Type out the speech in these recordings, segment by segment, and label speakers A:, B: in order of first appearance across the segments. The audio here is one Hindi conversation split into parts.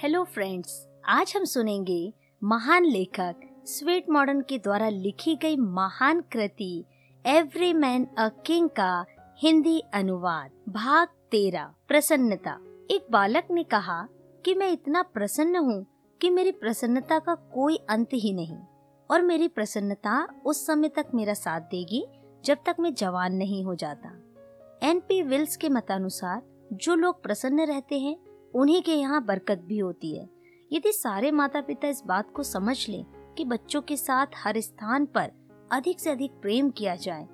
A: हेलो फ्रेंड्स आज हम सुनेंगे महान लेखक, स्वीट मॉडर्न के द्वारा लिखी गई महान कृति एवरी मैन अ किंग का हिंदी अनुवाद, भाग तेरा प्रसन्नता। एक बालक ने कहा कि मैं इतना प्रसन्न हूँ कि मेरी प्रसन्नता का कोई अंत ही नहीं, और मेरी प्रसन्नता उस समय तक मेरा साथ देगी जब तक मैं जवान नहीं हो जाता। एन पी विल्स के मतानुसार जो लोग प्रसन्न रहते हैं उन्हीं के यहाँ बरकत भी होती है। यदि सारे माता पिता इस बात को समझ लें कि बच्चों के साथ हर स्थान पर अधिक से अधिक प्रेम किया जाए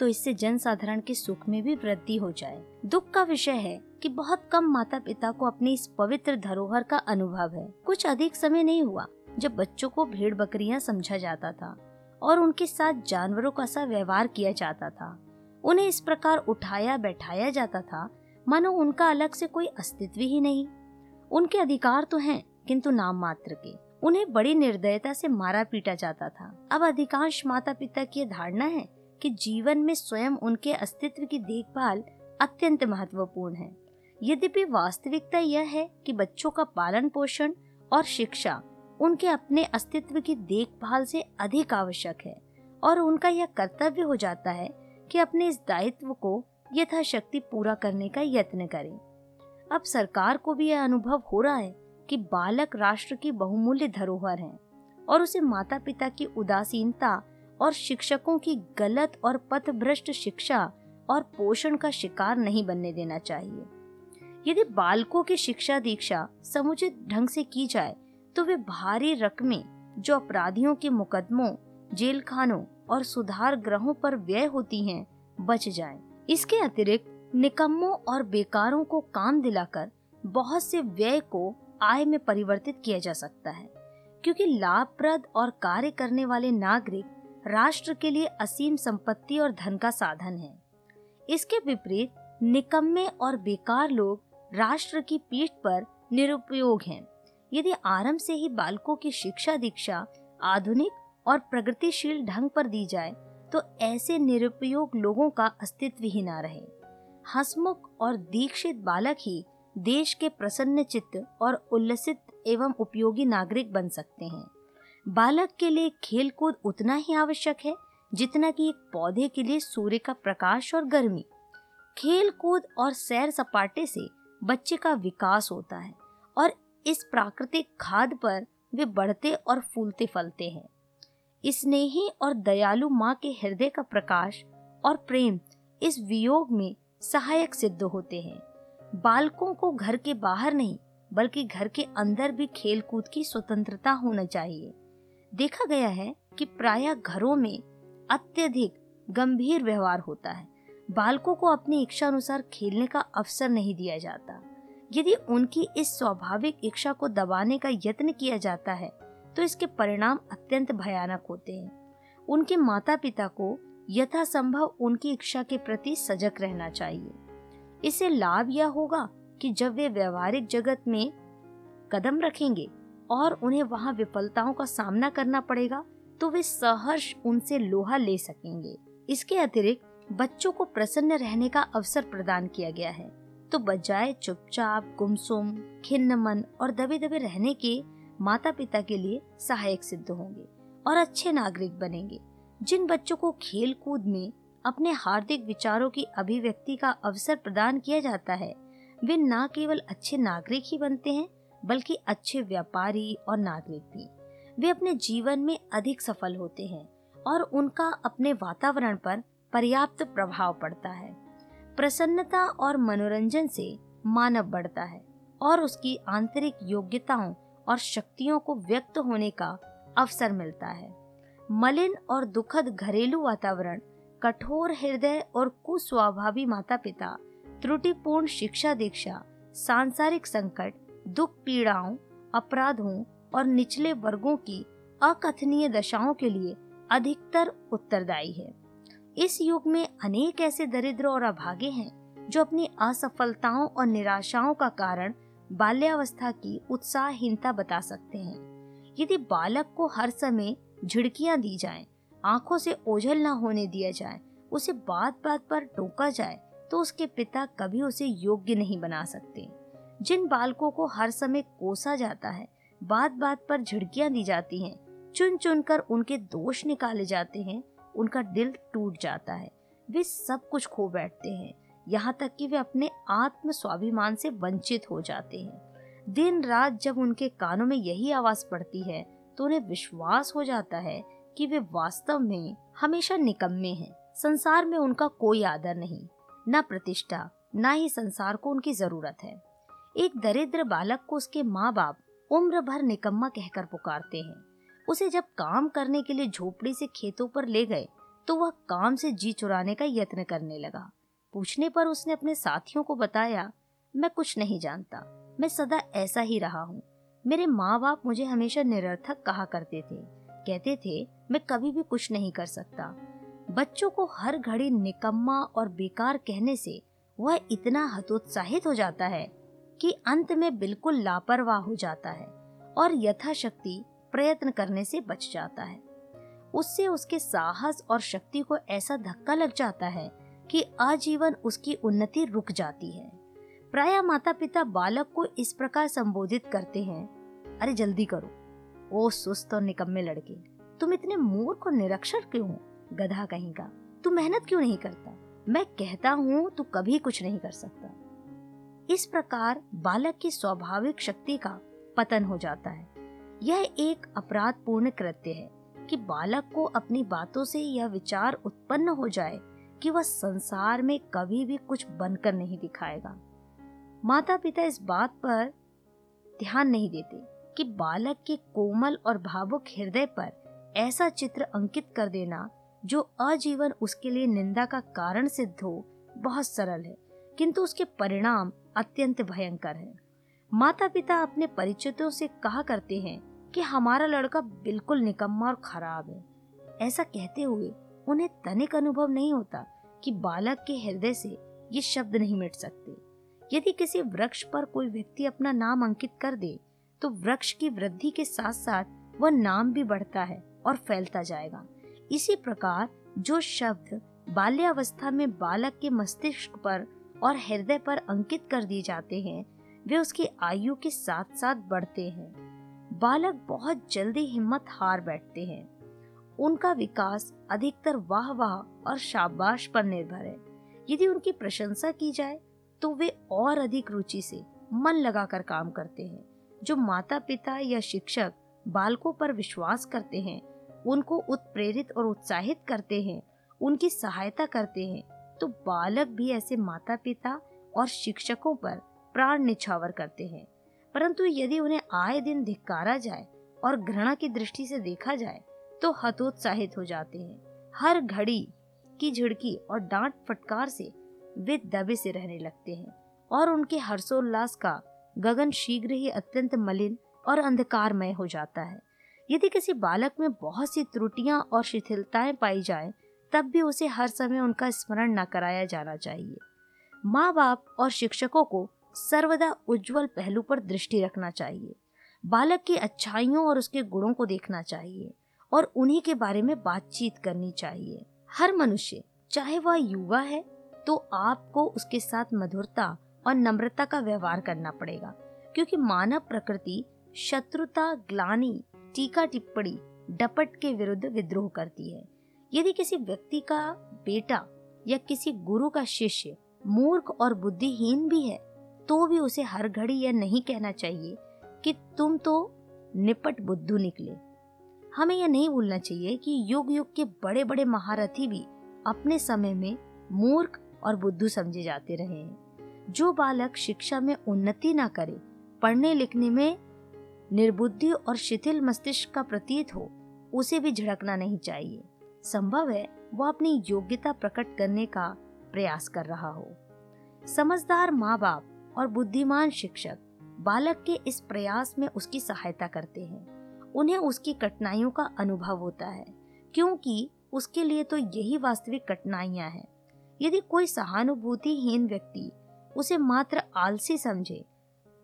A: तो इससे जन साधारण के सुख में भी वृद्धि हो जाए। दुख का विषय है कि बहुत कम माता पिता को अपनी इस पवित्र धरोहर का अनुभव है। कुछ अधिक समय नहीं हुआ जब बच्चों को भेड़ बकरियाँ समझा जाता था और उनके साथ जानवरों का सा व्यवहार किया जाता था। उन्हें इस प्रकार उठाया बैठाया जाता था मानो उनका अलग से कोई अस्तित्व ही नहीं। उनके अधिकार तो हैं, किंतु नाम मात्र के। उन्हें बड़ी निर्दयता से मारा पीटा जाता था। अब अधिकांश माता पिता की धारणा है कि जीवन में स्वयं उनके अस्तित्व की देखभाल अत्यंत महत्वपूर्ण है। यद्यपि वास्तविकता यह है कि बच्चों का पालन पोषण और शिक्षा उनके अपने अस्तित्व की देखभाल से अधिक आवश्यक है और उनका यह कर्तव्य हो जाता है कि अपने इस दायित्व को यथाशक्ति पूरा करने का यत्न करें अब सरकार को भी यह अनुभव हो रहा है कि बालक राष्ट्र की बहुमूल्य धरोहर है और उसे माता पिता की उदासीनता और शिक्षकों की गलत और पथभ्रष्ट शिक्षा और पोषण का शिकार नहीं बनने देना चाहिए यदि बालकों की शिक्षा दीक्षा समुचित ढंग से की जाए तो वे भारी रकमें जो अपराधियों के मुकदमों, जेल खानों और सुधार ग्रहों पर व्यय होती हैं, बच जाएँ। इसके अतिरिक्त, निकम्मों और बेकारों को काम दिलाकर बहुत से व्यय को आय में परिवर्तित किया जा सकता है, क्योंकि लाभप्रद और कार्य करने वाले नागरिक राष्ट्र के लिए असीम संपत्ति और धन का साधन है। इसके विपरीत, निकम्मे और बेकार लोग राष्ट्र की पीठ पर निरुपयोग हैं। यदि आरंभ से ही बालकों की शिक्षा दीक्षा आधुनिक और प्रगतिशील ढंग पर दी जाए तो ऐसे निरुपयोग लोगों का अस्तित्व ही ना रहे। हसमुख और दीक्षित बालक ही देश के प्रसन्न चित्त और उल्लसित एवं उपयोगी नागरिक बन सकते हैं। बालक के लिए खेल कूद उतना ही आवश्यक है, जितना कि एक पौधे के लिए सूर्य का प्रकाश और गर्मी। खेल कूद और सैर सपाटे से बच्चे का विकास होता है और इस प्राकृतिक खाद पर वे बढ़ते और फूलते फलते हैं। स्नेही और दयालु माँ के हृदय का प्रकाश और प्रेम इस वियोग में सहायक सिद्ध होते हैं। बालकों को घर के बाहर नहीं, बल्कि घर के अंदर भी खेल कूद की स्वतंत्रता होना चाहिए। देखा गया है कि प्राय घरों में अत्यधिक गंभीर व्यवहार होता है। बालकों को अपनी इच्छा अनुसार खेलने का अवसर नहीं दिया जाता। यदि उनकी इस स्वाभाविक इच्छा को दबाने का यत्न किया जाता है तो इसके परिणाम अत्यंत भयानक होते हैं। उनके माता पिता को यथासंभव उनकी इच्छा के प्रति सजग रहना चाहिए। इससे लाभ यह होगा कि जब वे व्यवहारिक जगत में कदम रखेंगे और उन्हें वहाँ विफलताओं का सामना करना पड़ेगा तो वे सहर्ष उनसे लोहा ले सकेंगे। इसके अतिरिक्त बच्चों को प्रसन्न रहने का अवसर प्रदान किया गया है। तो बजाय चुपचाप, गुमसुम खिन्न मन और दबे दबे रहने के माता पिता के लिए सहायक सिद्ध होंगे और अच्छे नागरिक बनेंगे। जिन बच्चों को खेल कूद में अपने हार्दिक विचारों की अभिव्यक्ति का अवसर प्रदान किया जाता है, वे न केवल अच्छे नागरिक ही बनते हैं, बल्कि अच्छे व्यापारी और नागरिक भी। वे अपने जीवन में अधिक सफल होते हैं और उनका अपने वातावरण पर पर्याप्त प्रभाव पड़ता है। प्रसन्नता और मनोरंजन से मानव बढ़ता है और उसकी आंतरिक योग्यताओं और शक्तियों को व्यक्त होने का अवसर मिलता है। मलिन और दुखद घरेलू वातावरण, कठोर हृदय और कुस्वभावी माता पिता त्रुटिपूर्ण शिक्षा दीक्षा सांसारिक संकट, दुख पीड़ाओं, अपराधों और निचले वर्गों की अकथनीय दशाओं के लिए अधिकतर उत्तरदायी है। इस युग में अनेक ऐसे दरिद्र और अभागे हैं जो अपनी असफलताओं और निराशाओं का कारण बाल्यावस्था की उत्साहहीनता बता सकते हैं। यदि बालक को हर समय झिड़कियाँ दी जाएँ, आँखों से ओझल न होने दिया जाए उसे बात बात पर टोका जाए तो उसके पिता कभी उसे योग्य नहीं बना सकते। जिन बालकों को हर समय कोसा जाता है बात बात पर झिड़कियाँ दी जाती हैं चुन चुन कर उनके दोष निकाले जाते हैं उनका दिल टूट जाता है वे सब कुछ खो बैठते हैं। यहाँ तक कि वे अपने आत्म स्वाभिमान से वंचित हो जाते हैं। दिन रात जब उनके कानों में यही आवाज़ पड़ती है तो उन्हें विश्वास हो जाता है कि वे वास्तव में हमेशा निकम्मे हैं। संसार में उनका कोई आदर नहीं, न प्रतिष्ठा, न ही संसार को उनकी ज़रूरत है। एक दरिद्र बालक को उसके माँ बाप उम्र भर निकम्मा कहकर पुकारते हैं। उसे जब काम करने के लिए झोपड़ी से खेतों पर ले गए तो वह काम से जी चुराने का यत्न करने लगा। पूछने पर उसने अपने साथियों को बताया, मैं कुछ नहीं जानता। मैं सदा ऐसा ही रहा हूँ। मेरे माँ बाप मुझे हमेशा निरर्थक कहा करते थे। कहते थे, मैं कभी भी कुछ नहीं कर सकता। बच्चों को हर घड़ी निकम्मा और बेकार कहने से वह इतना हतोत्साहित हो जाता है कि अंत में बिल्कुल लापरवाह हो जाता है और यथाशक्ति प्रयत्न करने से बच जाता है। उससे उसके साहस और शक्ति को ऐसा धक्का लग जाता है कि आजीवन उसकी उन्नति रुक जाती है। प्राय माता पिता बालक को इस प्रकार संबोधित करते हैं, अरे जल्दी करो। ओ सुस्त और निकम्मे लड़के, तुम इतने मूर्ख और निरक्षर क्यों हो? गधा कहीं का, तू मेहनत क्यों नहीं करता? मैं कहता हूँ, तू कभी कुछ नहीं कर सकता। इस प्रकार बालक की स्वाभाविक शक्ति का पतन हो जाता है। यह एक अपराध पूर्ण कृत्य है कि बालक को अपनी बातों से यह विचार उत्पन्न हो जाए कि वह संसार में कभी भी कुछ बनकर नहीं दिखाएगा। माता पिता इस बात पर ध्यान नहीं देते कि बालक के कोमल और भावुक हृदय पर ऐसा चित्र अंकित कर देना जो आजीवन उसके लिए निंदा का कारण सिद्ध हो, बहुत सरल है, किंतु उसके परिणाम अत्यंत भयंकर है। माता पिता अपने परिचितों से कहा करते हैं कि हमारा लड़का बिल्कुल निकम्मा और खराब है। ऐसा कहते हुए उन्हें तनिक अनुभव नहीं होता कि बालक के हृदय से ये शब्द नहीं मिट सकते। यदि किसी वृक्ष पर कोई व्यक्ति अपना नाम अंकित कर दे तो वृक्ष की वृद्धि के साथ साथ वह नाम भी बढ़ता है और फैलता जाएगा। इसी प्रकार जो शब्द बाल्यावस्था में बालक के मस्तिष्क पर और हृदय पर अंकित कर दिए जाते हैं, वे उसकी आयु के साथ साथ बढ़ते हैं। बालक बहुत जल्दी हिम्मत हार बैठते हैं। उनका विकास अधिकतर वाह वाह और शाबाश पर निर्भर है। यदि उनकी प्रशंसा की जाए तो वे और अधिक रुचि से मन लगाकर काम करते हैं। जो माता पिता या शिक्षक बालकों पर विश्वास करते हैं, उनको उत्प्रेरित और उत्साहित करते हैं, उनकी सहायता करते हैं तो बालक भी ऐसे माता पिता और शिक्षकों पर प्राण निछावर करते हैं। परंतु यदि उन्हें आए दिन धिक्कारा जाए और घृणा की दृष्टि से देखा जाए तो हतोत्साहित हो जाते हैं। हर घड़ी की झिड़की और डांट फटकार से वे दबे से रहने लगते हैं और उनके हर्षोल्लास का गगन शीघ्र ही अत्यंत मलिन और अंधकारमय हो जाता है। यदि किसी बालक में बहुत सी त्रुटियाँ और शिथिलताएँ पाई जाए, तब भी उसे हर समय उनका स्मरण न कराया जाना चाहिए। माँ बाप और शिक्षकों को सर्वदा उज्जवल पहलू पर दृष्टि रखना चाहिए। बालक की अच्छाइयों और उसके गुणों को देखना चाहिए। और उन्हीं के बारे में बातचीत करनी चाहिए। हर मनुष्य, चाहे वह युवा है तो आपको उसके साथ मधुरता और नम्रता का व्यवहार करना पड़ेगा। क्योंकि मानव प्रकृति शत्रुता, ग्लानी, टीका टिप्पणी, डपट के विरुद्ध विद्रोह करती है। यदि किसी व्यक्ति का बेटा या किसी गुरु का शिष्य मूर्ख और बुद्धिहीन भी है तो भी उसे हर घड़ी यह नहीं कहना चाहिए कि तुम तो निपट बुद्धू निकले। हमें यह नहीं भूलना चाहिए कि युग युग के बड़े बड़े महारथी भी अपने समय में मूर्ख और बुद्धू समझे जाते रहे हैं। जो बालक शिक्षा में उन्नति ना करे, पढ़ने लिखने में निर्बुद्धि और शिथिल मस्तिष्क का प्रतीत हो, उसे भी झड़कना नहीं चाहिए। संभव है वो अपनी योग्यता प्रकट करने का प्रयास कर रहा हो। समझदार माँ बाप और बुद्धिमान शिक्षक बालक के इस प्रयास में उसकी सहायता करते हैं। उन्हें उसकी कठिनाइयों का अनुभव होता है, क्योंकि उसके लिए तो यही वास्तविक कठिनाइयाँ हैं। यदि कोई सहानुभूतिहीन व्यक्ति उसे मात्र आलसी समझे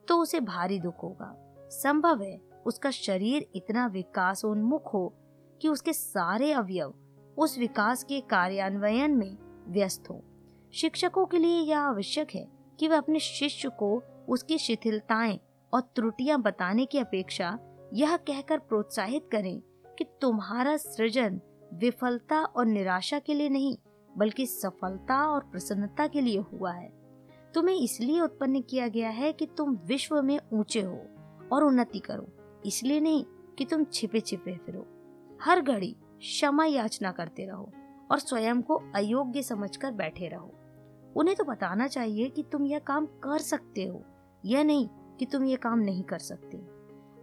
A: तो उसे भारी दुख होगा। संभव है उसका शरीर इतना विकासोन्मुख हो कि उसके सारे अवयव उस विकास के कार्यान्वयन में व्यस्त हो। शिक्षकों के लिए यह आवश्यक है कि वे अपने शिष्य को उसकी शिथिलताएँ और त्रुटियाँ बताने की अपेक्षा यह कहकर प्रोत्साहित करें कि तुम्हारा सृजन विफलता और निराशा के लिए नहीं, बल्कि सफलता और प्रसन्नता के लिए हुआ है। तुम्हें इसलिए उत्पन्न किया गया है कि तुम विश्व में ऊँचे हो और उन्नति करो, इसलिए नहीं कि तुम छिपे छिपे फिरो। हर घड़ी क्षमा याचना करते रहो और स्वयं को अयोग्य समझकर बैठे रहो। उन्हें तो बताना चाहिए कि तुम यह काम कर सकते हो, यह नहीं कि तुम यह काम नहीं कर सकते।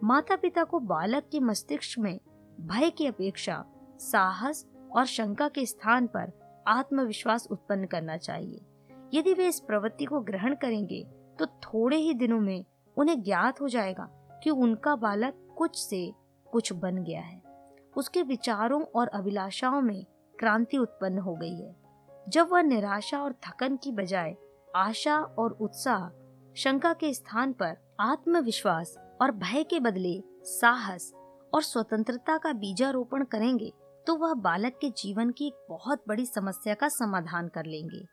A: माता पिता को बालक के मस्तिष्क में भय की अपेक्षा, साहस और शंका के स्थान पर आत्मविश्वास उत्पन्न करना चाहिए। यदि वे इस प्रवृत्ति को ग्रहण करेंगे तो थोड़े ही दिनों में उन्हें ज्ञात हो जाएगा कि उनका बालक कुछ से कुछ बन गया है। उसके विचारों और अभिलाषाओं में क्रांति उत्पन्न हो गई है। जब वह निराशा और थकन की बजाय आशा और उत्साह, शंका के स्थान पर आत्मविश्वास और भय के बदले साहस और स्वतंत्रता का बीजारोपण करेंगे तो वह बालक के जीवन की एक बहुत बड़ी समस्या का समाधान कर लेंगे।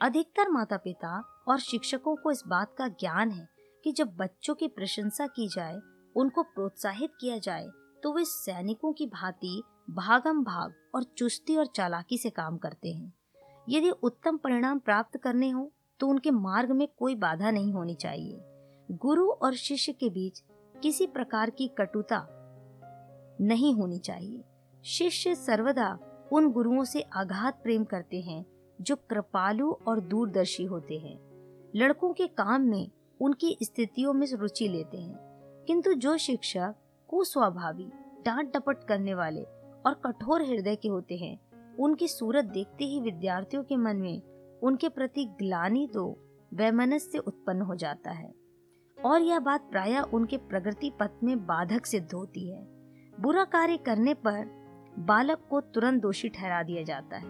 A: अधिकतर माता पिता और शिक्षकों को इस बात का ज्ञान है कि जब बच्चों की प्रशंसा की जाए, उनको प्रोत्साहित किया जाए तो वे सैनिकों की भांति भागम भाग और चुस्ती और चालाकी से काम करते हैं। यदि उत्तम परिणाम प्राप्त करने हो तो उनके मार्ग में कोई बाधा नहीं होनी चाहिए। गुरु और शिष्य के बीच किसी प्रकार की कटुता नहीं होनी चाहिए। शिष्य सर्वदा उन गुरुओं से आघात प्रेम करते हैं, जो कृपालु और दूरदर्शी होते हैं। लड़कों के काम में उनकी स्थितियों में रुचि लेते हैं, किंतु जो शिक्षक कुस्वभावी डांट डपट करने वाले और कठोर हृदय के होते हैं, उनकी सूरत देखते ही विद्यार्थियों के मन में उनके प्रति ग्लानी तो वैमनस्य उत्पन्न हो जाता है। और यह बात प्राय उनके प्रगति पथ में बाधक सिद्ध होती है। बुरा कार्य करने पर बालक को तुरंत दोषी ठहरा दिया जाता है।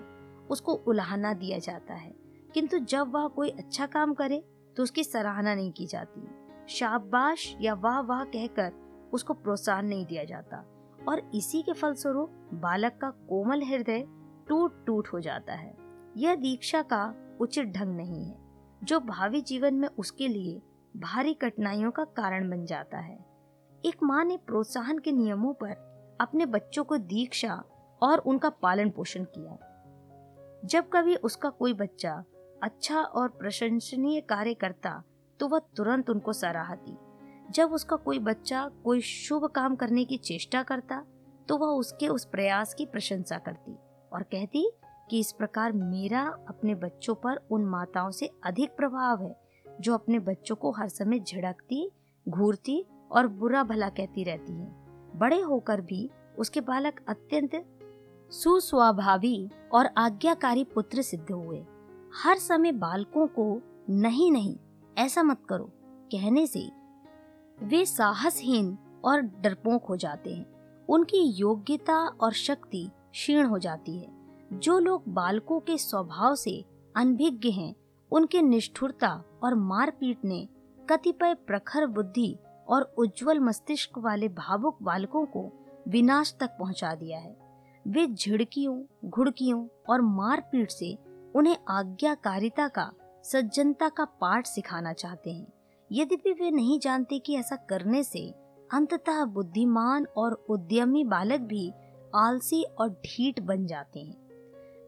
A: उसको उलाहना दिया जाता है। किंतु जब वह कोई अच्छा काम करे तो उसकी सराहना नहीं की जाती। शाबाश या वाह वाह कहकर उसको प्रोत्साहन नहीं दिया जाता। और इसी के फलस्वरूप बालक का कोमल हृदय टूट टूट हो जाता है। यह दीक्षा का उचित ढंग नहीं है। जो भावी जीवन में उसके लिए भारी कठिनाइयों का कारण बन जाता है। एक माँ ने प्रोत्साहन के नियमों पर अपने बच्चों को दीक्षा और उनका पालन पोषण किया। जब कभी उसका कोई बच्चा अच्छा और प्रशंसनीय कार्य करता तो वह तुरंत उनको सराहती। जब उसका कोई बच्चा कोई शुभ काम करने की चेष्टा करता तो वह उसके उस प्रयास की प्रशंसा करती और कहती कि इस प्रकार मेरा अपने बच्चों पर उन माताओं से अधिक प्रभाव है। जो अपने बच्चों को हर समय झिड़कती, घूरती और बुरा भला कहती रहती है। बड़े होकर भी उसके बालक अत्यंत सुस्वभावी और आज्ञाकारी पुत्र सिद्ध हुए। हर समय बालकों को, नहीं नहीं, ऐसा मत करो। कहने से वे साहसहीन और डरपोक हो जाते हैं। उनकी योग्यता और शक्ति क्षीण हो जाती है। जो लोग बालकों के स्वभाव से अनभिज्ञ हैं उनके निष्ठुरता और मारपीट ने कतिपय प्रखर बुद्धि और उज्जवल मस्तिष्क वाले भावुक बालकों को विनाश तक पहुँचा दिया है। वे झिड़कियों, घुड़कियों और मारपीट से उन्हें आज्ञाकारिता का, सज्जनता का पाठ सिखाना चाहते हैं। यद्यपि वे नहीं जानते कि ऐसा करने से अंततः बुद्धिमान और उद्यमी बालक भी आलसी और ढीठ बन जाते हैं।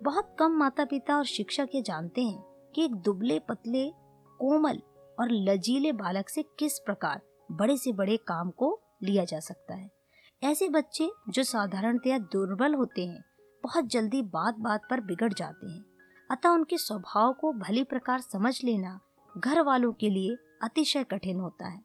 A: बहुत कम माता पिता और शिक्षक ये जानते हैं कि एक दुबले पतले, कोमल और लजीले बालक से किस प्रकार बड़े से बड़े काम को लिया जा सकता है? ऐसे बच्चे जो साधारणतया दुर्बल होते हैं, बहुत जल्दी बात बात पर बिगड़ जाते हैं। अतः उनके स्वभाव को भली प्रकार समझ लेना घर वालों के लिए अतिशय कठिन होता है।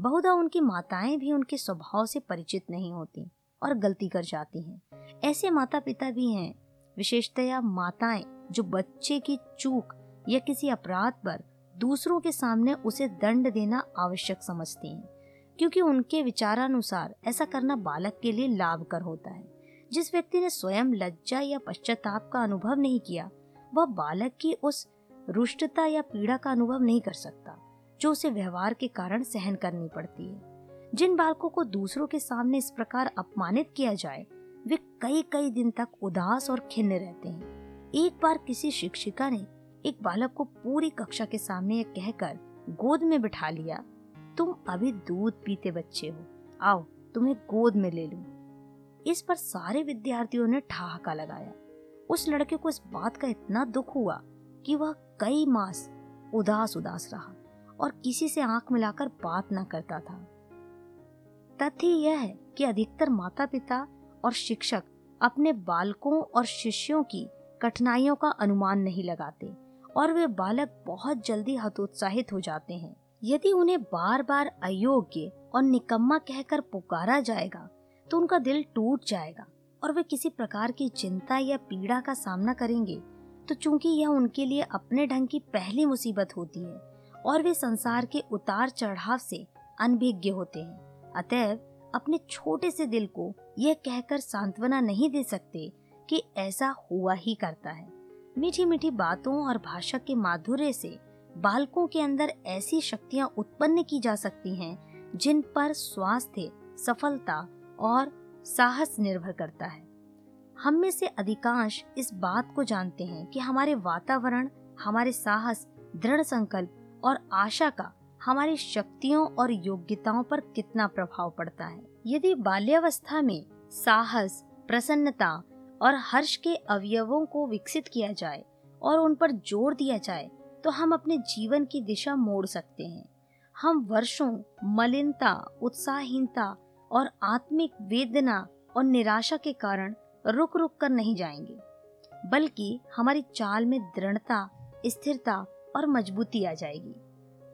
A: बहुधा उनकी माताएँ भी उनके स्वभाव से परिचित नहीं होती और गलती कर जाती हैं। ऐसे माता पिता भी हैं, विशेषतया माताएँ जो बच्चे की चूक या किसी अपराध पर दूसरों के सामने उसे दंड देना आवश्यक समझती हैं, क्योंकि उनके विचारानुसार ऐसा करना बालक के लिए लाभकर होता है। जिस व्यक्ति ने स्वयं लज्जा या पश्चाताप का अनुभव नहीं किया, वह बालक की उस रुष्टता या पीड़ा का अनुभव नहीं कर सकता, जो उसे व्यवहार के कारण सहन करनी पड़ती है। जिन बालकों को दूसरों के सामने इस प्रकार अपमानित किया जाए, वे कई कई दिन तक उदास और खिन्न रहते हैं। एक बार किसी शिक्षिका ने एक बालक को पूरी कक्षा के सामने यह कहकर गोद में बिठा लिया, तुम अभी दूध पीते बच्चे हो। आओ, तुम्हें गोद में ले लूँ। इस पर सारे विद्यार्थियों ने ठहाका लगाया। उस लड़के को इस बात का इतना दुख हुआ कि वह कई मास उदास उदास रहा और किसी से आँख मिलाकर बात न करता था। तथ्य यह है कि अधिकतर माता पिता और शिक्षक अपने बालकों और शिष्यों की कठिनाइयों का अनुमान नहीं लगाते। और वे बालक बहुत जल्दी हतोत्साहित हो जाते हैं। यदि उन्हें बार बार अयोग्य और निकम्मा कहकर पुकारा जाएगा तो उनका दिल टूट जाएगा और वे किसी प्रकार की चिंता या पीड़ा का सामना करेंगे। तो चूँकि यह उनके लिए अपने ढंग की पहली मुसीबत होती है और वे संसार के उतार चढ़ाव से अनभिज्ञ होते हैं, अतएव अपने छोटे से दिल को यह कहकर सांत्वना नहीं दे सकते कि ऐसा हुआ ही करता है। मीठी मीठी बातों और भाषा के माधुर्य से बालकों के अंदर ऐसी शक्तियाँ उत्पन्न की जा सकती हैं, जिन पर स्वास्थ्य, सफलता और साहस निर्भर करता है। हम में से अधिकांश इस बात को जानते हैं कि हमारे वातावरण, हमारे साहस, दृढ़ संकल्प और आशा का हमारी शक्तियों और योग्यताओं पर कितना प्रभाव पड़ता है। यदि बाल्यावस्था में साहस, प्रसन्नता और हर्ष के अवयवों को विकसित किया जाए और उन पर ज़ोर दिया जाए तो हम अपने जीवन की दिशा मोड़ सकते हैं। हम वर्षों, मलिनता उत्साहहीनता और आत्मिक वेदना और निराशा के कारण रुक रुक कर नहीं जाएँगे, बल्कि हमारी चाल में दृढ़ता, स्थिरता और मजबूती आ जाएगी।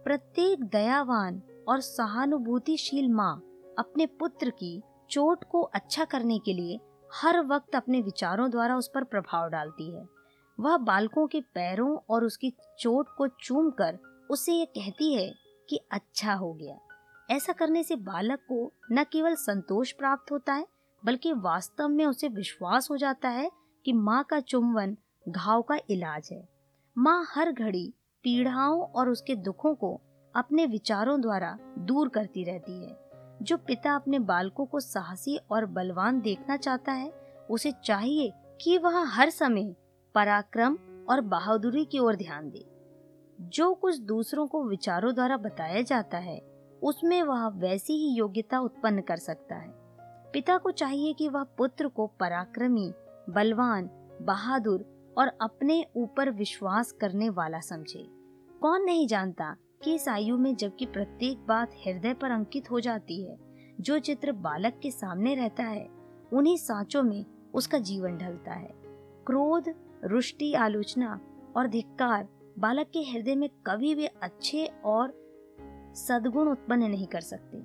A: प्रत्येक दयावान और सहानुभूतिशील माँ अपने पुत्र की चोट को अच्छा करने के लिए हर वक्त अपने विचारों द्वारा उस पर प्रभाव डालती है। वह बालकों के पैरों और उसकी चोट को चूम कर उसे ये कहती है कि अच्छा हो गया। ऐसा करने से बालक को न केवल संतोष प्राप्त होता है, बल्कि वास्तव में उसे विश्वास हो जाता है कि माँ का चुंबन घाव का इलाज है। माँ हर घड़ी पीड़ाओं और उसके दुखों को अपने विचारों द्वारा दूर करती रहती है। जो पिता अपने बालकों को साहसी और बलवान देखना चाहता है, उसे चाहिए कि वह हर समय पराक्रम और बहादुरी की ओर ध्यान दे। जो कुछ दूसरों को विचारों द्वारा बताया जाता है, उसमें वह वैसी ही योग्यता उत्पन्न कर सकता है। पिता को चाहिए कि वह पुत्र को पराक्रमी, बलवान, बहादुर और अपने ऊपर विश्वास करने वाला समझे। कौन नहीं जानता कि इस आयु में जबकि प्रत्येक बात हृदय पर अंकित हो जाती है। जो चित्र बालक के सामने रहता है, उन्हीं सांचों में उसका जीवन ढलता है। क्रोध, रुष्टि, आलोचना और धिक्कार बालक के हृदय में कभी भी अच्छे और सदगुण उत्पन्न नहीं कर सकते।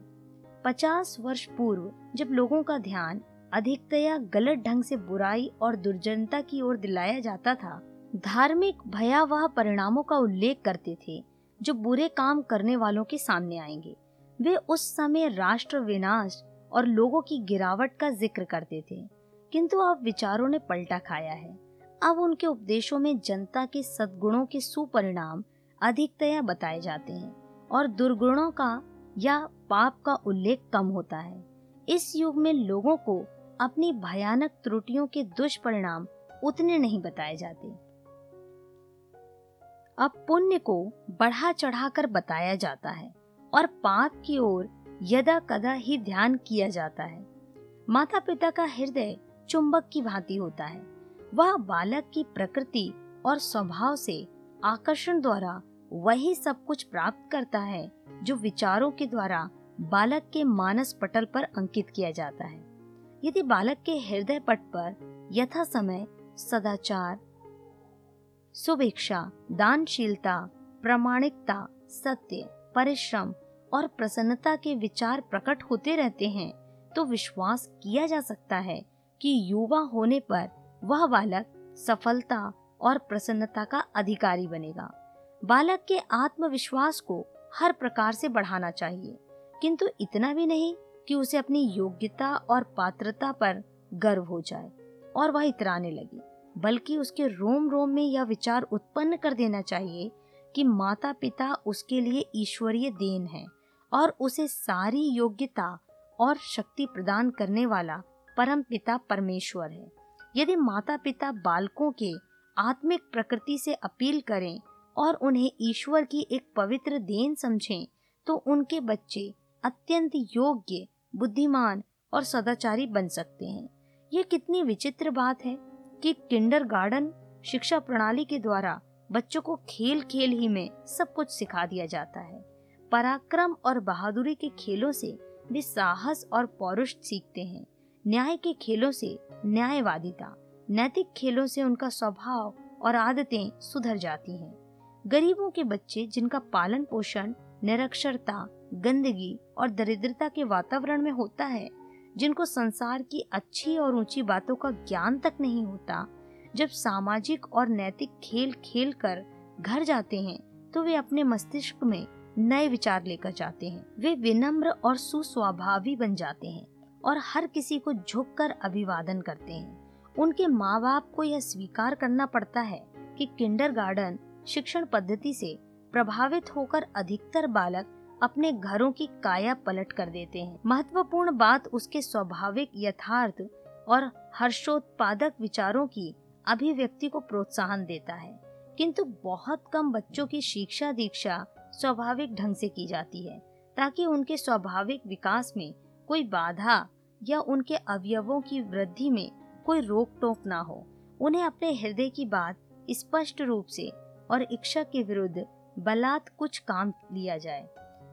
A: पचास वर्ष पूर्व, जब लोगों का ध्यान अधिकतया गलत ढंग से बुराई और दुर्जनता की ओर दिलाया जाता था, धार्मिक भयावह परिणामों का उल्लेख करते थे। जो बुरे काम करने वालों के सामने आएँगे। वे उस समय राष्ट्र विनाश और लोगों की गिरावट का ज़िक्र करते थे। किंतु अब विचारों ने पलटा खाया है। अब उनके उपदेशों में जनता के सद्गुणों के सुपरिणाम अधिकतया बताए जाते हैं और दुर्गुणों का या पाप का उल्लेख कम होता है। इस युग में लोगों को अपनी भयानक त्रुटियों के दुष्परिणाम उतने नहीं बताए जाते। अब पुण्य को बढ़ा चढ़ाकर बताया जाता है और पाप की ओर यदा कदा ही ध्यान किया जाता है। माता पिता का हृदय चुंबक की भांति होता है। वह बालक की प्रकृति और स्वभाव से आकर्षण द्वारा वही सब कुछ प्राप्त करता है, जो विचारों के द्वारा बालक के मानस पटल पर अंकित किया जाता है। यदि बालक के हृदय पट पर यथा समय सदाचार सुभिक्षा, दानशीलता, प्रामाणिकता, सत्य, परिश्रम और प्रसन्नता के विचार प्रकट होते रहते हैं तो विश्वास किया जा सकता है कि युवा होने पर वह बालक सफलता और प्रसन्नता का अधिकारी बनेगा। बालक के आत्मविश्वास को हर प्रकार से बढ़ाना चाहिए, किंतु इतना भी नहीं कि उसे अपनी योग्यता और पात्रता पर गर्व हो जाए और वह इतराने लगे। बल्कि उसके रोम रोम में यह विचार उत्पन्न कर देना चाहिए कि माता पिता उसके लिए ईश्वरीय देन है और उसे सारी योग्यता और शक्ति प्रदान करने वाला परम पिता परमेश्वर है। यदि माता पिता बालकों के आत्मिक प्रकृति से अपील करें और उन्हें ईश्वर की एक पवित्र देन समझें तो उनके बच्चे अत्यंत योग्य, बुद्धिमान और सदाचारी बन सकते हैं। ये कितनी विचित्र बात है। कि किंडर गार्डन शिक्षा प्रणाली के द्वारा बच्चों को खेल खेल ही में सब कुछ सिखा दिया जाता है। पराक्रम और बहादुरी के खेलों से वे साहस और पौरुष सीखते हैं। न्याय के खेलों से न्यायवादिता, नैतिक खेलों से उनका स्वभाव और आदतें सुधर जाती हैं। गरीबों के बच्चे जिनका पालन पोषण, निरक्षरता, गंदगी और दरिद्रता के वातावरण में होता है जिनको संसार की अच्छी और ऊँची बातों का ज्ञान तक नहीं होता, जब सामाजिक और नैतिक खेल खेल कर घर जाते हैं तो वे अपने मस्तिष्क में नए विचार लेकर जाते हैं। वे विनम्र और सुस्वभावी बन जाते हैं और हर किसी को झुककर अभिवादन करते हैं। उनके माँ बाप को यह स्वीकार करना पड़ता है कि किंडरगार्टन शिक्षण पद्धति से प्रभावित होकर अधिकतर बालक अपने घरों की काया पलट कर देते हैं। महत्वपूर्ण बात उसके स्वाभाविक, यथार्थ और हर्षोत्पादक विचारों की अभिव्यक्ति को प्रोत्साहन देता है। किंतु बहुत कम बच्चों की शिक्षा दीक्षा स्वाभाविक ढंग से की जाती है, ताकि उनके स्वाभाविक विकास में कोई बाधा या उनके अवयवों की वृद्धि में कोई रोक टोक ना हो। उन्हें अपने हृदय की बात स्पष्ट रूप से और इच्छा के विरुद्ध बलात् कुछ काम लिया जाए।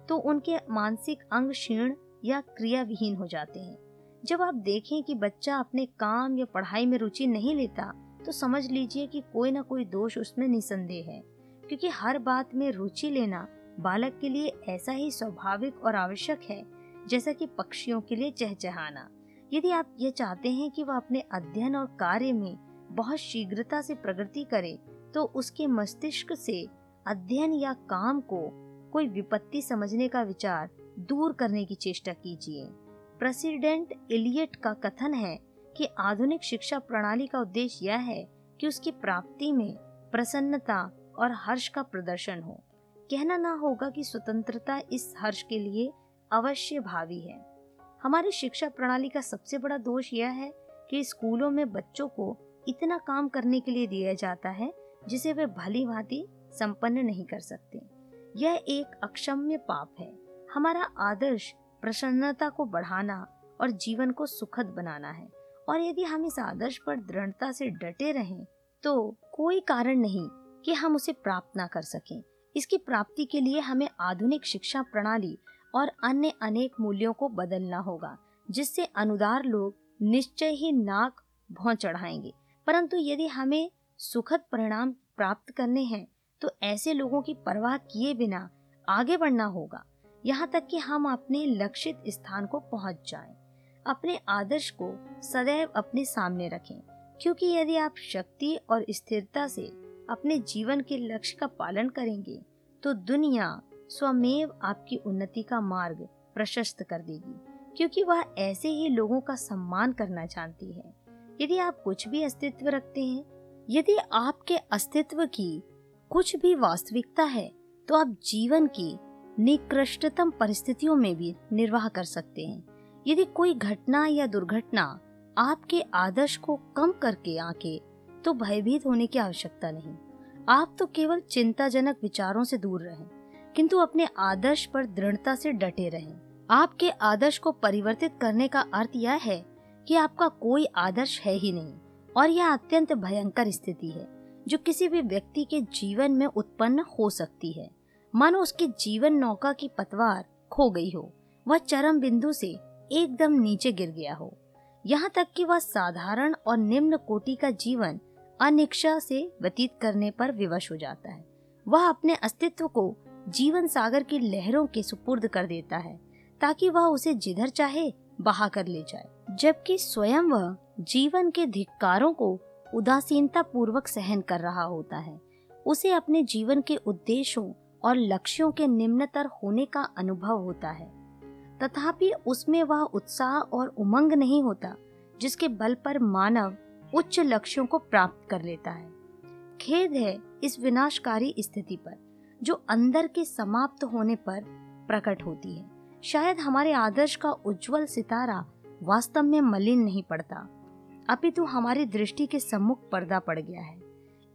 A: तो उनके मानसिक अंग क्षीण या क्रिया विहीन हो जाते हैं। जब आप देखें कि बच्चा अपने काम या पढ़ाई में रुचि नहीं लेता तो समझ लीजिए कि कोई ना कोई दोष उसमें निसंदेह है। क्योंकि हर बात में रुचि लेना बालक के लिए ऐसा ही स्वाभाविक और आवश्यक है, जैसा कि पक्षियों के लिए चहचहाना। यदि आप ये चाहते हैं कि वह अपने अध्ययन और कार्य में बहुत शीघ्रता से प्रगति करे तो उसके मस्तिष्क से अध्ययन या काम को कोई विपत्ति समझने का विचार दूर करने की चेष्टा कीजिए। प्रेसिडेंट इलियट का कथन है कि आधुनिक शिक्षा प्रणाली का उद्देश्य यह है कि उसकी प्राप्ति में प्रसन्नता और हर्ष का प्रदर्शन हो। कहना ना होगा कि स्वतंत्रता इस हर्ष के लिए अवश्य भावी है। हमारी शिक्षा प्रणाली का सबसे बड़ा दोष यह है कि स्कूलों में बच्चों को इतना काम करने के लिए दिया जाता है जिसे वे भली भांति संपन्न नहीं कर सकते। यह एक अक्षम्य पाप है। हमारा आदर्श प्रसन्नता को बढ़ाना और जीवन को सुखद बनाना है। और यदि हम इस आदर्श पर दृढ़ता से डटे रहें तो कोई कारण नहीं कि हम उसे प्राप्त ना कर सकें। इसकी प्राप्ति के लिए हमें आधुनिक शिक्षा प्रणाली और अन्य अनेक मूल्यों को बदलना होगा, जिससे अनुदार लोग निश्चय ही नाक भौ चढ़ाएँगे। परंतु यदि हमें सुखद परिणाम प्राप्त करने हैं तो ऐसे लोगों की परवाह किए बिना आगे बढ़ना होगा यहाँ तक कि हम अपने लक्षित स्थान को पहुँच जाएँ। अपने आदर्श को सदैव अपने सामने रखें, क्योंकि यदि आप शक्ति और स्थिरता से अपने जीवन के लक्ष्य का पालन करेंगे तो दुनिया स्वमेव आपकी उन्नति का मार्ग प्रशस्त कर देगी, क्योंकि वह ऐसे ही लोगों का सम्मान करना जानती है यदि आप कुछ भी अस्तित्व रखते हैं, यदि आपके अस्तित्व की कुछ भी वास्तविकता है तो आप जीवन की निकृष्टतम परिस्थितियों में भी निर्वाह कर सकते हैं। यदि कोई घटना या दुर्घटना आपके आदर्श को कम करके आके तो भयभीत होने की आवश्यकता नहीं। आप तो केवल चिंताजनक विचारों से दूर रहें, किंतु अपने आदर्श पर दृढ़ता से डटे रहें। आपके आदर्श को परिवर्तित करने का अर्थ यह है कि आपका कोई आदर्श है ही नहीं, और यह अत्यंत भयंकर स्थिति है। जो किसी भी व्यक्ति के जीवन में उत्पन्न हो सकती है। मानो उसके जीवन नौका की पतवार खो गई हो, वह चरम बिंदु से एकदम नीचे गिर गया हो। यहाँ तक कि वह साधारण और निम्न कोटि का जीवन अनिक्षा से व्यतीत करने पर विवश हो जाता है। वह अपने अस्तित्व को जीवन सागर की लहरों के सुपुर्द कर देता है, ताकि वह उसे जिधर चाहे बहा कर ले जाए। जबकि स्वयं वह जीवन के धिक्कारों को उदासीनता पूर्वक सहन कर रहा होता है। उसे अपने जीवन के उद्देश्यों और लक्ष्यों के निम्नतर होने का अनुभव होता है। तथापि उसमें वह उत्साह और उमंग नहीं होता, जिसके बल पर मानव उच्च लक्ष्यों को प्राप्त कर लेता है। खेद है इस विनाशकारी स्थिति पर, जो अंदर के समाप्त होने पर प्रकट होती है। शायद हमारे आदर्श का उज्जवल सितारा वास्तव में मलिन नहीं पड़ता। अपितु हमारी दृष्टि के सम्मुख पर्दा पड़ गया है।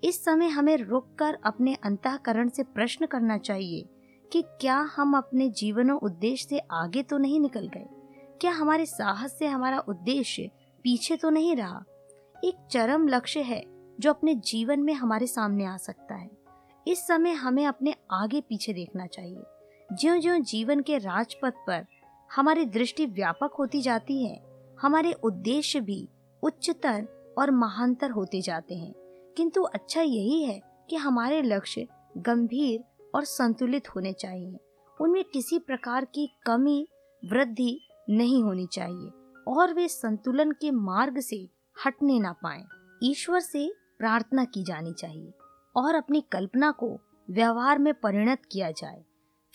A: इस समय हमें रुककर अपने अंतकरण से प्रश्न करना चाहिए कि क्या हम अपने जीवनों उद्देश्य से आगे तो नहीं निकल गए? क्या हमारे साहस से हमारा उद्देश्य पीछे तो नहीं रहा? एक चरम लक्ष्य है जो अपने जीवन में हमारे सामने आ सकता है। इस समय हमें अपने आगे पीछे देखना चाहिए। ज्यो ज्यो जीवन के राजपथ पर हमारी दृष्टि व्यापक होती जाती है, हमारे उद्देश्य भी उच्चतर और महानतर होते जाते हैं। किंतु अच्छा यही है कि हमारे लक्ष्य गंभीर और संतुलित होने चाहिए। उनमें किसी प्रकार की कमी, वृद्धि नहीं होनी चाहिए और वे संतुलन के मार्ग से हटने ना पाए। ईश्वर से प्रार्थना की जानी चाहिए और अपनी कल्पना को व्यवहार में परिणत किया जाए।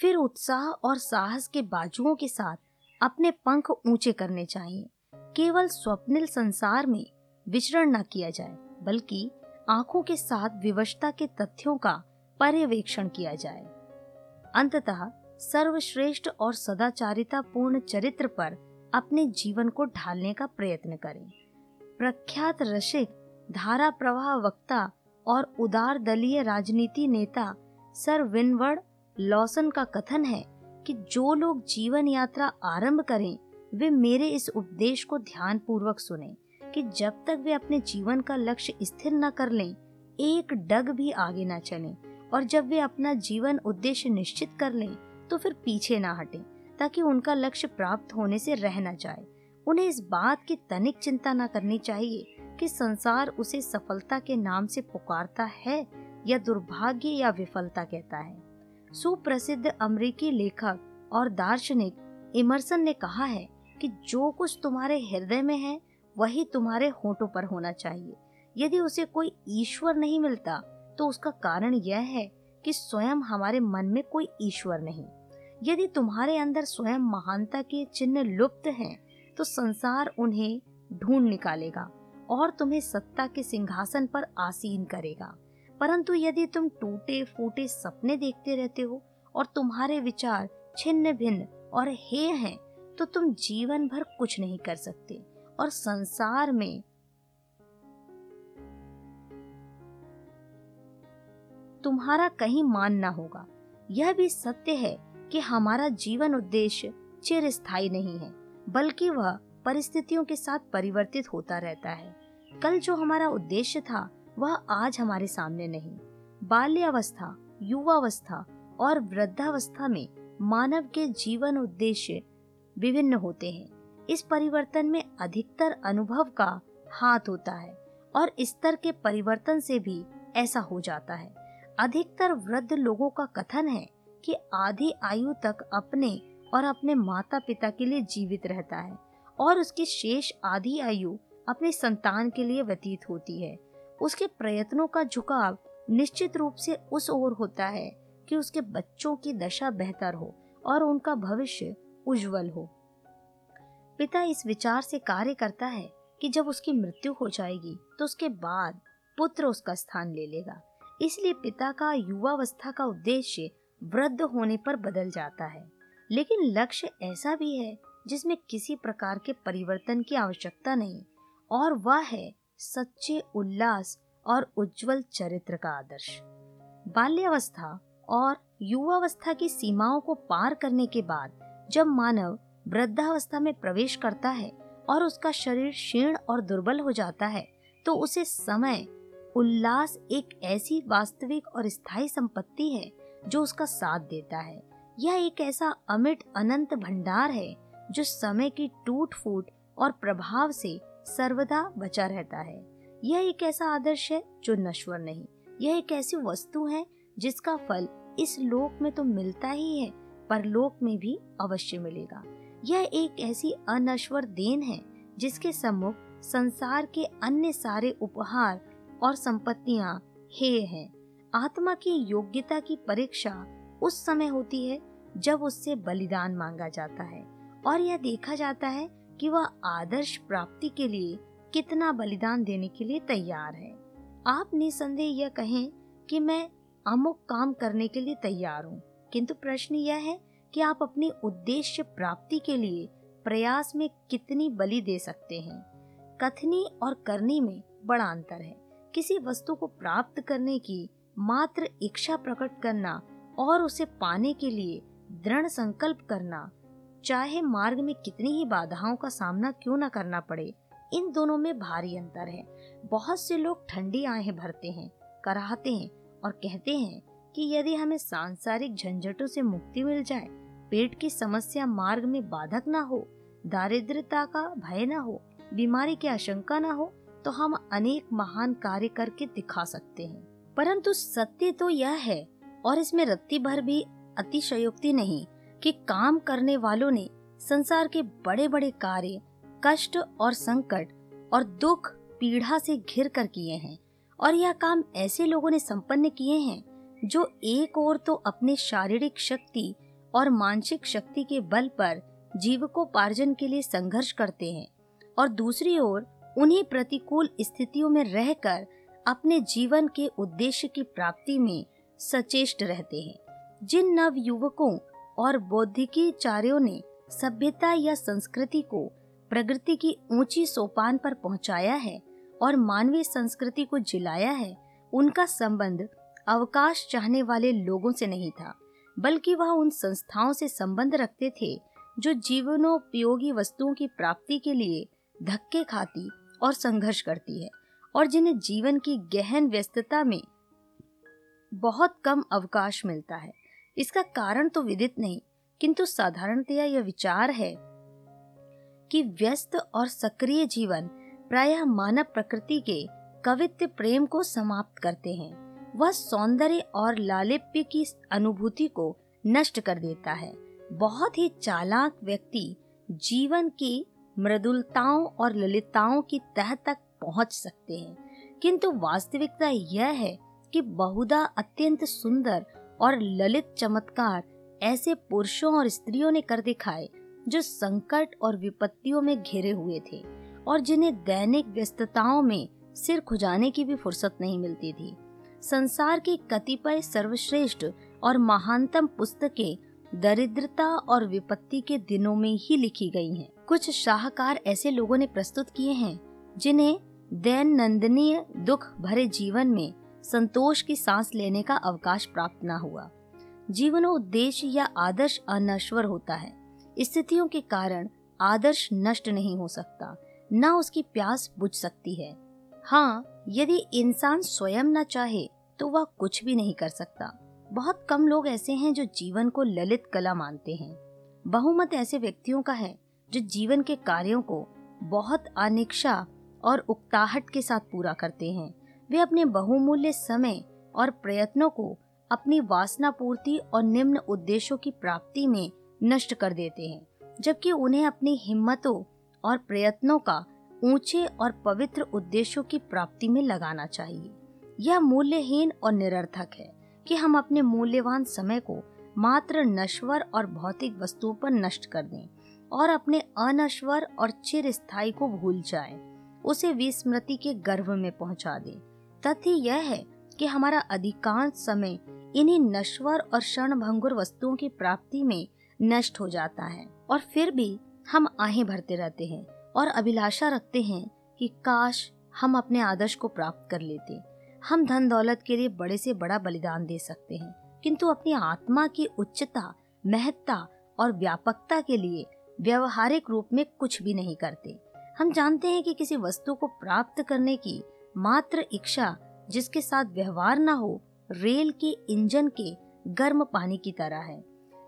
A: फिर उत्साह और साहस के बाजुओं के साथ अपने पंख ऊँचे करने चाहिए। केवल स्वप्निल संसार में विचरण न किया जाए, बल्कि आँखों के साथ विवशता के तथ्यों का पर्यवेक्षण किया जाए। अंततः सर्वश्रेष्ठ और सदाचारिता पूर्ण चरित्र पर अपने जीवन को ढालने का प्रयत्न करें। प्रख्यात रसिक, धारा प्रवाह वक्ता और उदार दलीय राजनीति नेता सर विनवर्ड लॉसन का कथन है कि जो लोग जीवन यात्रा आरंभ करें वे मेरे इस उपदेश को ध्यान पूर्वक सुने कि जब तक वे अपने जीवन का लक्ष्य स्थिर न कर लें, एक डग भी आगे न चलें और जब वे अपना जीवन उद्देश्य निश्चित कर लें तो फिर पीछे ना हटें, ताकि उनका लक्ष्य प्राप्त होने से रह न जाए। उन्हें इस बात की तनिक चिंता न करनी चाहिए कि संसार उसे सफलता के नाम से पुकारता है या दुर्भाग्य या विफलता कहता है। सुप्रसिद्ध अमेरिकी लेखक और दार्शनिक इमरसन ने कहा है कि जो कुछ तुम्हारे हृदय में है वही तुम्हारे होठों पर होना चाहिए। यदि उसे कोई ईश्वर नहीं मिलता तो उसका कारण यह है कि स्वयं हमारे मन में कोई ईश्वर नहीं। यदि तुम्हारे अंदर स्वयं महानता के चिन्ह लुप्त हैं, तो संसार उन्हें ढूंढ निकालेगा और तुम्हें सत्ता के सिंहासन पर आसीन करेगा। परंतु यदि तुम टूटे फूटे सपने देखते रहते हो और तुम्हारे विचार छिन्न भिन्न और हे हैं तो तुम जीवन भर कुछ नहीं कर सकते और संसार में तुम्हारा कहीं मान ना होगा। यह भी सत्य है कि हमारा जीवन उद्देश्य चिर स्थायी नहीं है, बल्कि वह परिस्थितियों के साथ परिवर्तित होता रहता है। कल जो हमारा उद्देश्य था, वह आज हमारे सामने नहीं। बाल्यावस्था, युवावस्था और वृद्धावस्था में मानव के जीवन उद्देश्य विभिन्न होते हैं। इस परिवर्तन में अधिकतर अनुभव का हाथ होता है और स्तर के परिवर्तन से भी ऐसा हो जाता है। अधिकतर वृद्ध लोगों का कथन है कि आधी आयु तक अपने और अपने माता पिता के लिए जीवित रहता है और उसकी शेष आधी आयु अपने संतान के लिए व्यतीत होती है। उसके प्रयत्नों का झुकाव निश्चित रूप से उस ओर होता है कि उसके बच्चों की दशा बेहतर हो और उनका भविष्य उज्जवल हो। पिता इस विचार से कार्य करता है कि जब उसकी मृत्यु हो जाएगी तो उसके बाद पुत्र उसका स्थान ले लेगा। इसलिए पिता का युवावस्था का उद्देश्य वृद्ध होने पर बदल जाता है। लेकिन लक्ष्य ऐसा भी है, जिसमें किसी प्रकार के परिवर्तन की आवश्यकता नहीं, और वह है सच्चे उल्लास और उज्जवल चरित्र का आदर्श। बाल्यावस्था और युवावस्था की सीमाओं को पार करने के बाद जब मानव वृद्धावस्था में प्रवेश करता है और उसका शरीर क्षीण और दुर्बल हो जाता है तो उसे समय, उल्लास एक ऐसी वास्तविक और स्थायी संपत्ति है जो उसका साथ देता है। यह एक ऐसा अमिट अनंत भंडार है जो समय की टूट फूट और प्रभाव से सर्वदा बचा रहता है। यह एक ऐसा आदर्श है जो नश्वर नहीं। यह एक ऐसी वस्तु है जिसका फल इस लोक में तो मिलता ही है पर लोक में भी अवश्य मिलेगा। यह एक ऐसी अनश्वर देन है, जिसके सम्मुख संसार के अन्य सारे उपहार और संपत्तियाँ हे हैं। आत्मा की योग्यता की परीक्षा उस समय होती है, जब उससे बलिदान मांगा जाता है और यह देखा जाता है कि वह आदर्श प्राप्ति के लिए कितना बलिदान देने के लिए तैयार है। आप निसंदेह यह कहें कि मैं अमुक काम करने के लिए तैयार हूँ। किंतु प्रश्न यह है कि आप अपनी उद्देश्य प्राप्ति के लिए प्रयास में कितनी बलि दे सकते हैं। कथनी और करनी में बड़ा अंतर है। किसी वस्तु को प्राप्त करने की मात्र इच्छा प्रकट करना और उसे पाने के लिए दृढ़ संकल्प करना, चाहे मार्ग में कितनी ही बाधाओं का सामना क्यों न करना पड़े, इन दोनों में भारी अंतर है। बहुत से लोग ठंडी आए भरते हैं, कराहते हैं और कहते हैं कि यदि हमें सांसारिक झंझटों से मुक्ति मिल जाए, पेट की समस्या मार्ग में बाधक न हो दारिद्रता का भय न हो, बीमारी की आशंका न हो तो हम अनेक महान कार्य करके दिखा सकते हैं। परंतु सत्य तो यह है, और इसमें रत्ती भर भी अतिशयोक्ति नहीं, कि काम करने वालों ने संसार के बड़े बड़े कार्य, कष्ट और संकट और दुख पीड़ा से घिर कर किए हैं, और यह काम ऐसे लोगों ने संपन्न किए हैं जो एक ओर तो अपने शारीरिक शक्ति और मानसिक शक्ति के बल पर जीवकोपार्जन के लिए संघर्ष करते हैं और दूसरी ओर उन्हीं प्रतिकूल स्थितियों में रहकर अपने जीवन के उद्देश्य की प्राप्ति में सचेष्ट रहते हैं। जिन नव युवकों और बौद्धिकी चार्यों ने सभ्यता या संस्कृति को प्रगति की ऊँची सोपान पर पहुँचाया है और मानवीय संस्कृति को जिलाया है, उनका संबंध अवकाश चाहने वाले लोगों से नहीं था, बल्कि वह उन संस्थाओं से संबंध रखते थे, जो जीवनोपयोगी वस्तुओं की प्राप्ति के लिए धक्के खाती और संघर्ष करती है, और जिन्हें जीवन की गहन व्यस्तता में बहुत कम अवकाश मिलता है। इसका कारण तो विदित नहीं, किंतु साधारणतया यह विचार है कि व्यस्त और सक्रिय जीवन प्रायः मानव प्रकृति के कवित्व प्रेम को समाप्त करते हैं। वह सौंदर्य और लालिप्य की अनुभूति को नष्ट कर देता है। बहुत ही चालाक व्यक्ति जीवन की मृदुलताओं और ललिताओं की तह तक पहुँच सकते हैं। किंतु वास्तविकता यह है कि बहुधा अत्यंत सुंदर और ललित चमत्कार ऐसे पुरुषों और स्त्रियों ने कर दिखाए, जो संकट और विपत्तियों में घिरे हुए थे और जिन्हें दैनिक व्यस्तताओं में सिर खुजाने की भी फुर्सत नहीं मिलती थी। संसार की कतिपय सर्वश्रेष्ठ और महानतम पुस्तकें दरिद्रता और विपत्ति के दिनों में ही लिखी गई हैं। कुछ शाहकार ऐसे लोगों ने प्रस्तुत किए हैं, जिन्हें दैन नंदनीय दुख भरे जीवन में संतोष की सांस लेने का अवकाश प्राप्त न हुआ। जीवन उद्देश्य या आदर्श अनश्वर होता है। स्थितियों के कारण आदर्श नष्ट नहीं हो सकता, न उसकी प्यास बुझ सकती है। हाँ यदि इंसान स्वयं न चाहे तो वह कुछ भी नहीं कर सकता। बहुत कम लोग ऐसे हैं जो जीवन को ललित कला मानते हैं। बहुमत ऐसे व्यक्तियों का है, जो जीवन के कार्यों को बहुत अनिक्षा और उकताहट के साथ पूरा करते हैं। वे अपने बहुमूल्य समय और प्रयत्नों को अपनी वासना पूर्ति और निम्न उद्देश्यों की प्राप्ति में नष्ट कर देते हैं, जबकि उन्हें अपनी हिम्मतों और प्रयत्नों का ऊँचे और पवित्र उद्देश्यों की प्राप्ति में लगाना चाहिए। यह मूल्यहीन और निरर्थक है कि हम अपने मूल्यवान समय को मात्र नश्वर और भौतिक वस्तुओं पर नष्ट कर दें और अपने अनश्वर और चिर स्थायी को भूल जाए उसे विस्मृति के गर्भ में पहुँचा दें। तथ्य यह है कि हमारा अधिकांश समय इन्हीं नश्वर और क्षण वस्तुओं की प्राप्ति में नष्ट हो जाता है और फिर भी हम आहें भरते रहते हैं और अभिलाषा रखते हैं कि काश हम अपने आदर्श को प्राप्त कर लेते हम धन दौलत के लिए बड़े से बड़ा बलिदान दे सकते हैं, किंतु अपनी आत्मा की उच्चता, महत्ता और व्यापकता के लिए व्यवहारिक रूप में कुछ भी नहीं करते। हम जानते हैं कि किसी वस्तु को प्राप्त करने की मात्र इच्छा जिसके साथ व्यवहार न हो, रेल के इंजन के गर्म पानी की तरह है।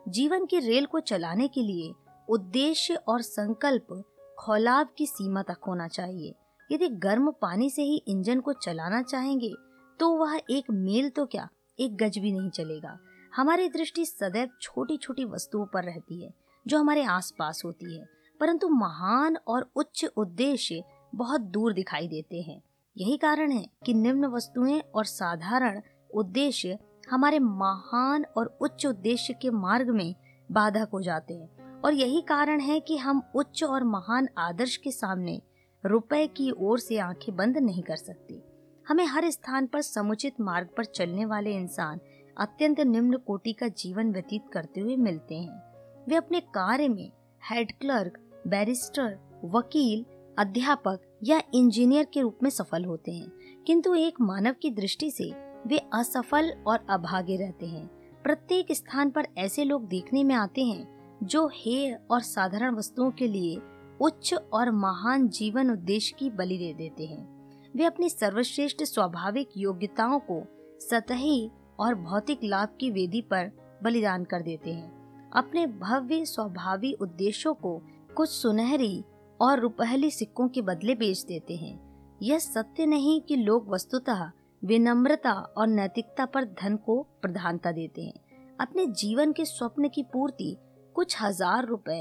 A: जीवन की रेल को चलाने के लिए उद्देश्य और संकल्प खौलाब की सीमा तक होना चाहिए। यदि गर्म पानी से ही इंजन को चलाना चाहेंगे तो वह एक मेल तो क्या? एक गज भी नहीं चलेगा। हमारी दृष्टि सदैव छोटी छोटी वस्तुओं पर रहती है, जो हमारे आसपास होती है, परंतु महान और उच्च उद्देश्य बहुत दूर दिखाई देते हैं। यही कारण है कि निम्न वस्तुएँ और साधारण उद्देश्य हमारे महान और उच्च उद्देश्य के मार्ग में बाधक हो जाते हैं, और यही कारण है कि हम उच्च और महान आदर्श के सामने रुपए की ओर से आँखें बंद नहीं कर सकते। हमें हर स्थान पर समुचित मार्ग पर चलने वाले इंसान अत्यंत निम्न कोटि का जीवन व्यतीत करते हुए मिलते हैं। वे अपने कार्य में हेड क्लर्क, बैरिस्टर, वकील, अध्यापक या इंजीनियर के रूप में सफल होते हैं, किंतु एक मानव की दृष्टि से वे असफल और अभागे रहते हैं। प्रत्येक स्थान पर ऐसे लोग देखने में आते हैं जो हेय और साधारण वस्तुओं के लिए उच्च और महान जीवन उद्देश्य की बलि दे देते हैं। वे अपनी सर्वश्रेष्ठ स्वाभाविक योग्यताओं को सतही और भौतिक लाभ की वेदी पर बलिदान कर देते हैं। अपने भव्य स्वभावी उद्देश्यों को कुछ सुनहरी और रुपहली सिक्कों के बदले बेच देते हैं। यह सत्य नहीं कि लोग वस्तुतः विनम्रता और नैतिकता पर धन को प्रधानता देते हैं। अपने जीवन के स्वप्न की पूर्ति कुछ हज़ार रुपए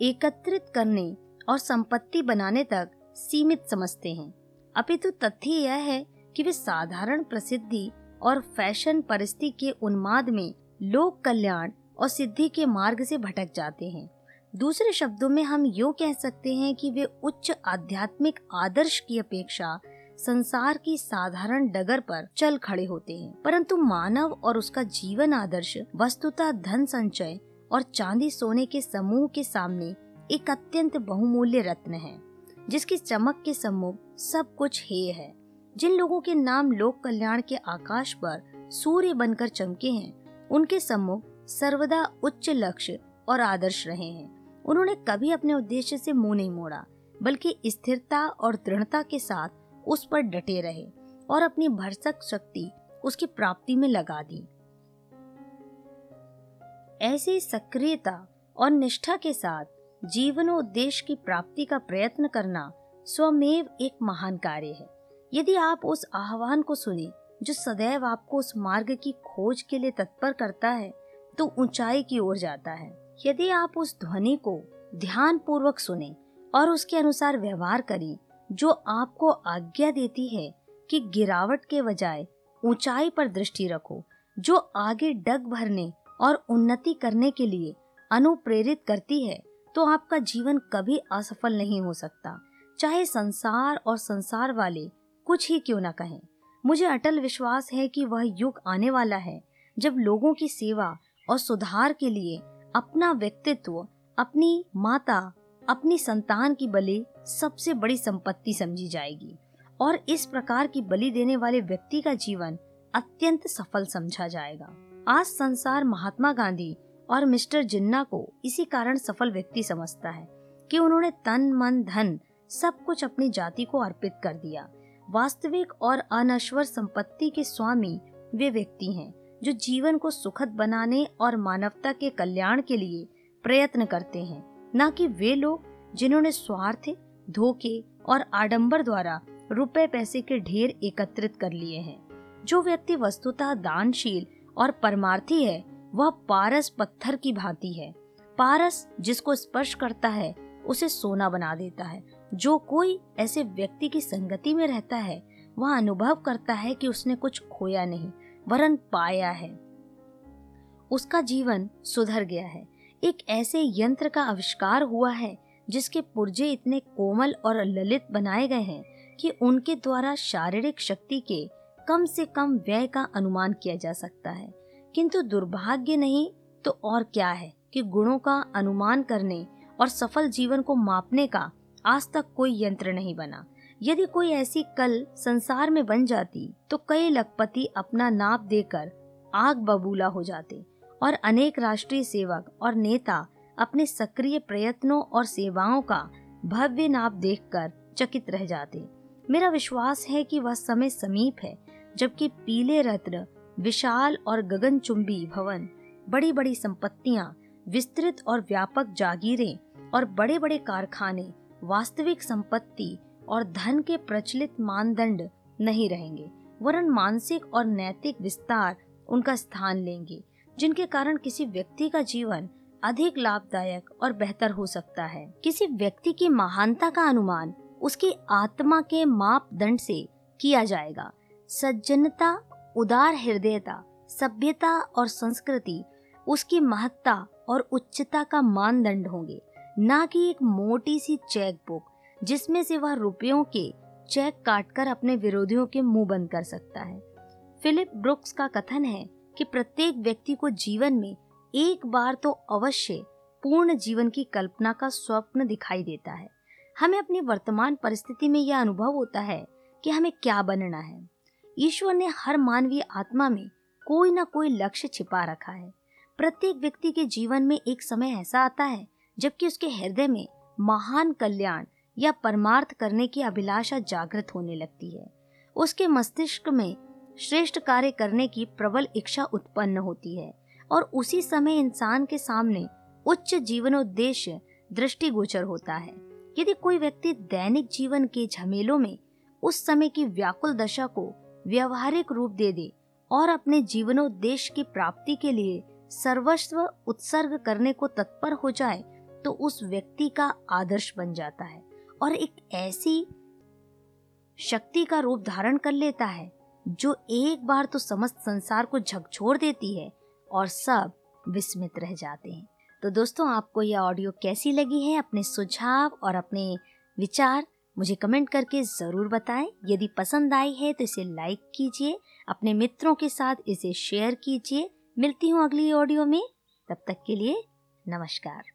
A: एकत्रित करने और संपत्ति बनाने तक सीमित समझते हैं। अपितु तथ्य यह है कि वे साधारण प्रसिद्धि और फ़ैशन परिस्थिति के उन्माद में लोक कल्याण और सिद्धि के मार्ग से भटक जाते हैं। दूसरे शब्दों में हम यो कह सकते हैं कि वे उच्च आध्यात्मिक आदर्श की अपेक्षा संसार की साधारण डगर पर चल खड़े होते हैं। परंतु मानव और उसका जीवन आदर्श, वस्तुतः धन संचय और चांदी सोने के समूह के सामने एक अत्यंत बहुमूल्य रत्न है। जिसकी चमक के सम्मुख सब कुछ हेय है। जिन लोगों के नाम लोक कल्याण के आकाश पर सूर्य बनकर चमके हैं, उनके सम्मुख सर्वदा उच्च लक्ष्य और आदर्श रहे हैं। उन्होंने कभी अपने उद्देश्य से मुँह नहीं मोड़ा, बल्कि स्थिरता और दृढ़ता के साथ उस पर डटे रहे और अपनी भरसक शक्ति उसकी प्राप्ति में लगा दी। ऐसी सक्रियता और निष्ठा के साथ जीवनोद्देश्य की प्राप्ति का प्रयत्न करना स्वमेव एक महान कार्य है। यदि आप उस आह्वान को सुने, जो सदैव आपको उस मार्ग की खोज के लिए तत्पर करता है तो ऊंचाई की ओर जाता है। यदि आप उस ध्वनि को ध्यान पूर्वक सुने और उसके अनुसार व्यवहार करें, जो आपको आज्ञा देती है कि गिरावट के बजाय ऊंचाई पर दृष्टि रखो, जो आगे डग भरने और उन्नति करने के लिए अनुप्रेरित करती है तो आपका जीवन कभी असफल नहीं हो सकता। चाहे संसार और संसार वाले, कुछ ही क्यों न कहें। मुझे अटल विश्वास है कि वह युग आने वाला है, जब लोगों की सेवा और सुधार के लिए अपना व्यक्तित्व, अपनी माता, अपनी संतान की बलि सबसे बड़ी संपत्ति समझी जाएगी और इस प्रकार की बलि देने वाले व्यक्ति का जीवन अत्यंत सफल समझा जाएगा। आज संसार महात्मा गांधी और मिस्टर जिन्ना को इसी कारण सफल व्यक्ति समझता है कि उन्होंने तन, मन, धन सब कुछ अपनी जाति को अर्पित कर दिया। वास्तविक और अनश्वर संपत्ति के स्वामी वे व्यक्ति हैं, जो जीवन को सुखद बनाने और मानवता के कल्याण के लिए प्रयत्न करते हैं, न कि वे लोग जिन्होंने स्वार्थ, धोखे और आडंबर द्वारा रुपए पैसे के ढेर एकत्रित कर लिए हैं। जो व्यक्ति वस्तुतः दानशील और परमार्थी है वह पारस पत्थर की भांति है। पारस जिसको स्पर्श करता है, उसे सोना बना देता है। जो कोई ऐसे व्यक्ति की संगति में रहता है, वह अनुभव करता है कि उसने कुछ खोया नहीं, वरन पाया है। उसका जीवन सुधर गया है। एक ऐसे यंत्र का आविष्कार हुआ है, जिसके पुर्जे इतने कोमल और ललित बनाए गए हैं कि उनके द्वारा शारीरिक शक्ति के कम से कम व्यय का अनुमान किया जा सकता है। किंतु दुर्भाग्य नहीं तो और क्या है कि गुणों का अनुमान करने और सफल जीवन को मापने का आज तक कोई यंत्र नहीं बना। यदि कोई ऐसी कल संसार में बन जाती तो कई लखपति अपना नाप देकर आग बबूला हो जाते और अनेक राष्ट्रीय सेवक और नेता अपने सक्रिय प्रयत्नों और सेवाओं का भव्य नाप देखकर चकित रह जाते। मेरा विश्वास है कि वह समय समीप है, जबकि पीले रत्न विशाल और गगनचुंबी भवन बड़ी बड़ी संपत्तियाँ, विस्तृत और व्यापक जागीरें और बड़े बड़े कारखाने, वास्तविक संपत्ति और धन के प्रचलित मानदंड नहीं रहेंगे। वरन मानसिक और नैतिक विस्तार उनका स्थान लेंगे, जिनके कारण किसी व्यक्ति का जीवन अधिक लाभदायक और बेहतर हो सकता है। किसी व्यक्ति की महानता का अनुमान उसकी आत्मा के मापदंड से किया जाएगा। सज्जनता उदार हृदयता, सभ्यता और संस्कृति, उसकी महत्ता और उच्चता का मानदंड होंगे। न कि एक मोटी सी चेक बुक जिसमें से वह रुपयों के चेक काटकर अपने विरोधियों के मुँह बंद कर सकता है। फिलिप ब्रुक्स का कथन है कि प्रत्येक व्यक्ति को जीवन में एक बार तो अवश्य पूर्ण जीवन की कल्पना का स्वप्न दिखाई देता है। हमें अपनी वर्तमान परिस्थिति में यह अनुभव होता है कि हमें क्या बनना है। ईश्वर ने हर मानवीय आत्मा में कोई ना कोई लक्ष्य छिपा रखा है। प्रत्येक व्यक्ति के जीवन में एक समय ऐसा आता है, जबकि उसके हृदय में महान कल्याण या परमार्थ करने की अभिलाषा जागृत होने लगती है। उसके मस्तिष्क में श्रेष्ठ कार्य करने की प्रबल इच्छा उत्पन्न होती है और उसी समय इंसान के सामने उच्च जीवनोद्देश्य दृष्टिगोचर होता है। यदि कोई व्यक्ति दैनिक जीवन के झमेलों में उस समय की व्याकुल दशा को व्यवहारिक रूप दे दे और अपने जीवनोद्देश्य की प्राप्ति के लिए सर्वस्व उत्सर्ग करने को तत्पर हो जाए तो उस व्यक्ति का आदर्श बन जाता है और एक ऐसी शक्ति का रूप धारण कर लेता है, जो एक बार तो समस्त संसार को झकझोर देती है और सब विस्मित रह जाते हैं। तो दोस्तों, आपको यह ऑडियो कैसी लगी है? अपने सुझाव और अपने विचार मुझे कमेंट करके ज़रूर बताएँ। यदि पसंद आई है तो इसे लाइक कीजिए, अपने मित्रों के साथ इसे शेयर कीजिए। मिलती हूँ अगली ऑडियो में। तब तक के लिए नमस्कार।